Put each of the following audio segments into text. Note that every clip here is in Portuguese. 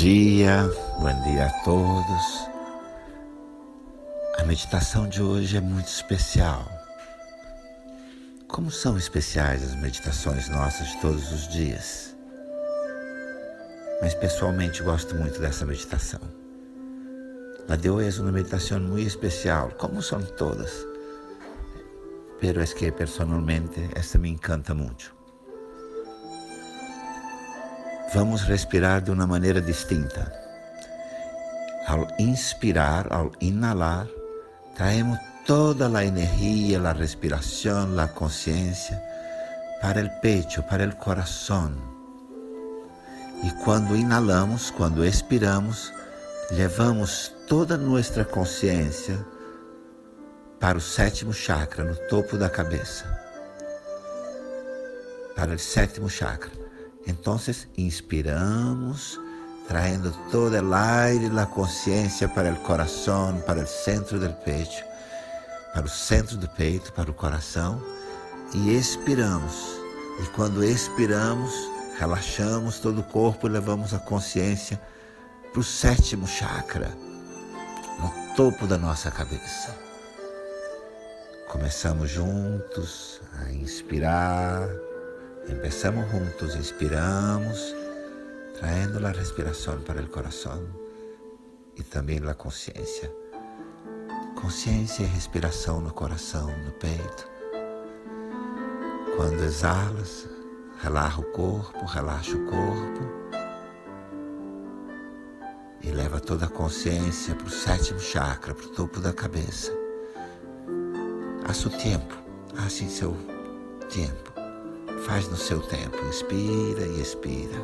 Dia, bom dia a todos. A meditação de hoje é muito especial. Como são especiais as meditações nossas de todos os dias? Mas pessoalmente gosto muito dessa meditação. La de hoy es una meditación muy especial, como son todas. Pero es que personalmente esta me encanta mucho. Vamos respirar de uma maneira distinta. Ao inspirar, ao inalar, traemos toda a energia, a respiração, a consciência para o pecho, para o coração. E quando inalamos, quando expiramos, levamos toda nossa consciência para o sétimo chakra, no topo da cabeça. Para o sétimo chakra. Entonces inspiramos, trayendo todo el aire y la conciencia para el corazón, para el centro del pecho, para o centro do peito, para o coração, e expiramos. E quando expiramos, relaxamos todo o corpo e levamos a consciência para o sétimo chakra, no topo da nossa cabeça. Começamos juntos a inspirar Empezamos juntos, inspiramos, trayendo la respiración para el corazón y también la conciencia. Consciência e respiração no coração, no peito. Quando exalas, relaxa o corpo, relaxa o corpo e leva toda a consciência para o sétimo chakra, para o topo da cabeça. A seu tempo, assim seu tempo. Faz no seu tempo, inspira e expira.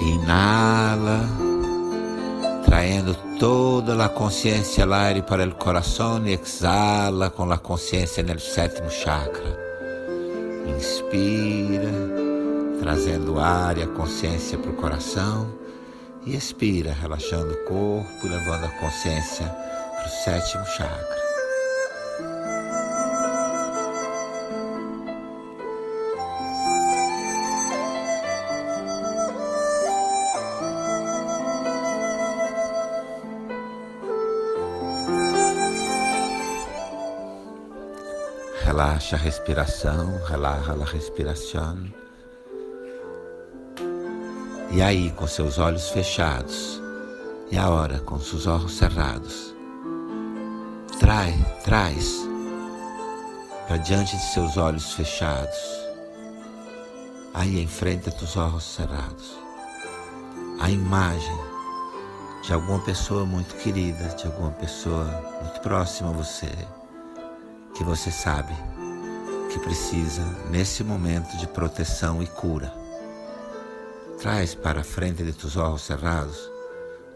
Inala trayendo toda a consciência al aire para o coração e exala com a consciência no sétimo chakra. Inspira, trazendo ar e a consciência para o coração e expira, relaxando o corpo, levando a consciência para o sétimo chakra. Relaxa a respiração, relaxa a respiração. E aí, com seus olhos fechados, e agora com seus olhos cerrados, trai, traz para diante de seus olhos fechados, aí em frente teus olhos cerrados, a imagem de alguma pessoa muito querida, de alguma pessoa muito próxima a você que você sabe que precisa nesse momento de proteção e cura. Traz para a frente de tus olhos cerrados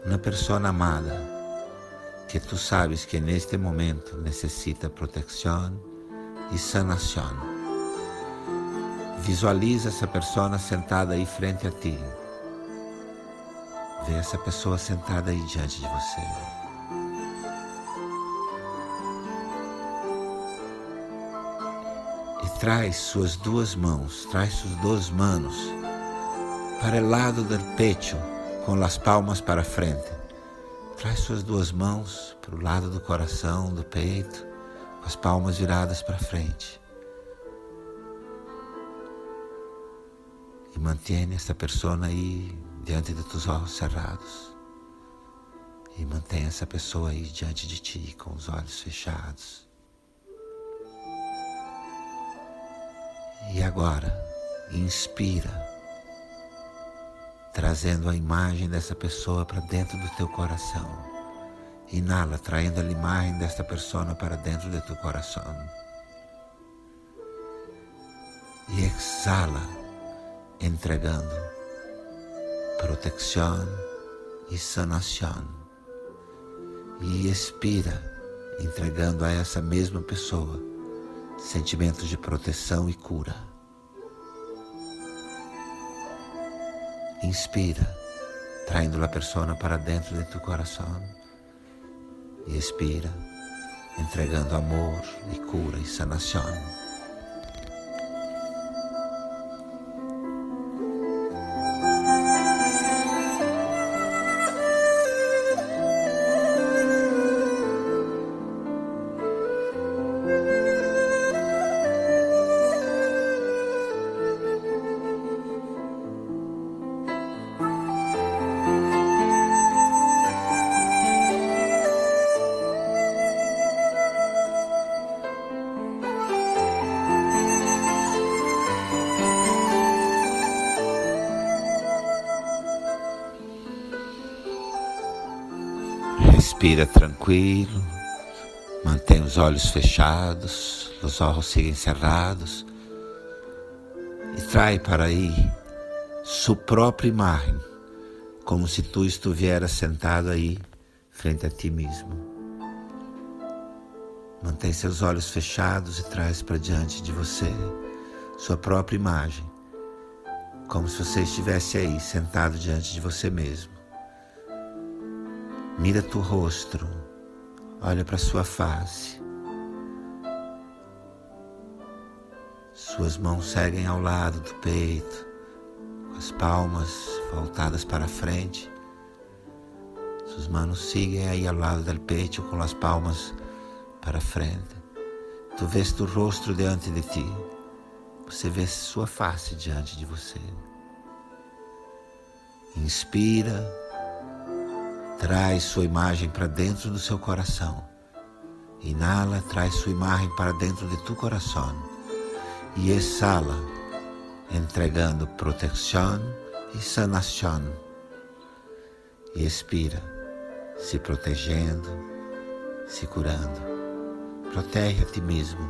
uma pessoa amada que tu sabes que neste momento necessita proteção e sanação. Visualiza essa pessoa sentada aí frente a ti. Vê essa pessoa sentada aí diante de você. Traz suas duas mãos, traz suas duas manos para o lado do pecho, com as palmas para frente. Traz suas duas mãos para o lado do coração, do peito, com as palmas viradas para frente. E mantém essa pessoa aí diante de teus olhos cerrados. E mantém essa pessoa aí diante de ti com os olhos fechados. E agora, inspira, trazendo a imagem dessa pessoa para dentro do teu coração. Inala, traindo a imagem desta pessoa para dentro do teu coração. E exala, entregando proteção e sanação. E expira, entregando a essa mesma pessoa sentimentos de proteção e cura. Inspira, traindo a persona para dentro de tu coração. E expira, entregando amor e cura e sanação. Respira tranquilo, mantém os olhos fechados, os olhos siguen cerrados e trai para aí sua própria imagem, como se tu estivesse sentado aí frente a ti mesmo. Mantém seus olhos fechados e traz para diante de você sua própria imagem, como se você estivesse aí sentado diante de você mesmo. Mira tu rosto, olha para sua face. Suas mãos seguem ao lado do peito, com as palmas voltadas para frente. Suas mãos seguem aí ao lado do peito com as palmas para frente. Tu vês tu rosto diante de ti. Você vê sua face diante de você. Inspira Traz sua imagem para dentro do seu coração. Inala, traz sua imagem para dentro de tu coração. E exala, entregando proteção e sanação. E expira, se protegendo, se curando. Protege a ti mesmo,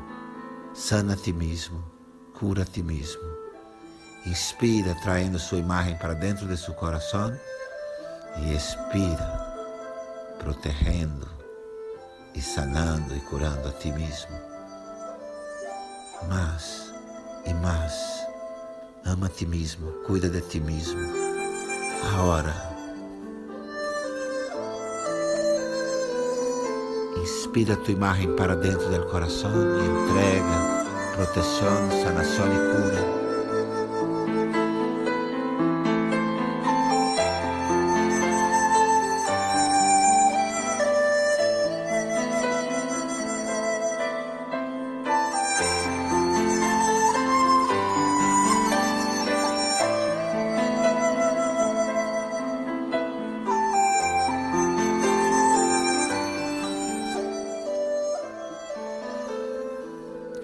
sana a ti mesmo, cura a ti mesmo. Inspira, traindo sua imagem para dentro de seu coração e expira, protegendo e sanando e curando a ti mesmo. Mas e mais, ama a ti mesmo, cuida de ti mesmo. Agora, inspira tua imagem para dentro do coração e entrega proteção, sanação e cura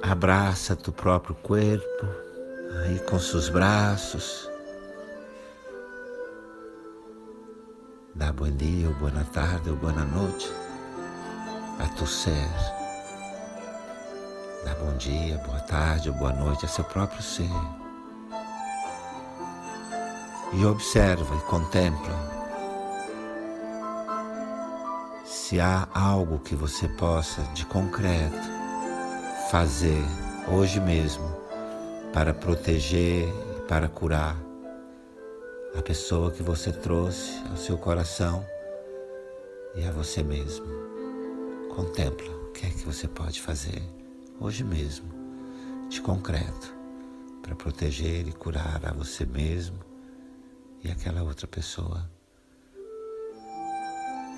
Abraça tu próprio corpo aí com seus braços. Dá bom dia, ou boa tarde, ou boa noite a tu ser. Dá bom dia, boa tarde ou boa noite a seu próprio ser. E observa e contempla se há algo que você possa de concreto fazer hoje mesmo para proteger e para curar a pessoa que você trouxe ao seu coração e a você mesmo. Contempla o que é que você pode fazer hoje mesmo, de concreto, para proteger e curar a você mesmo e aquela outra pessoa.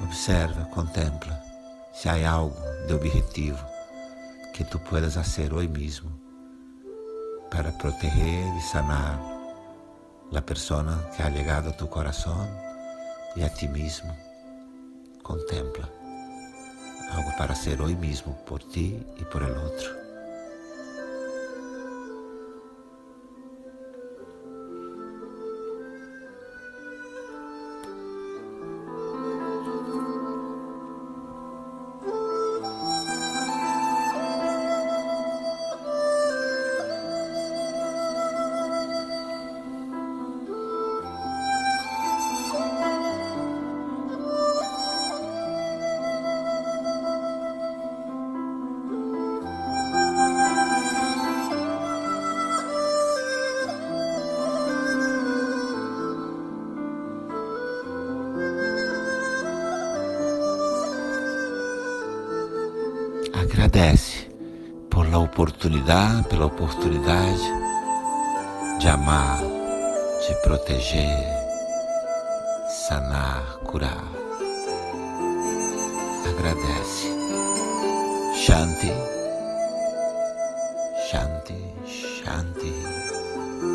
Observa, contempla se há algo de objetivo que tu puedas hacer hoy mismo para proteger y sanar la persona que ha llegado a tu corazón y a ti mismo. Contempla algo para hacer hoy mismo por ti y por el otro. Agradece por la oportunidade, pela oportunidade de amar, de proteger, sanar, curar. Agradece. Shanti, Shanti, Shanti.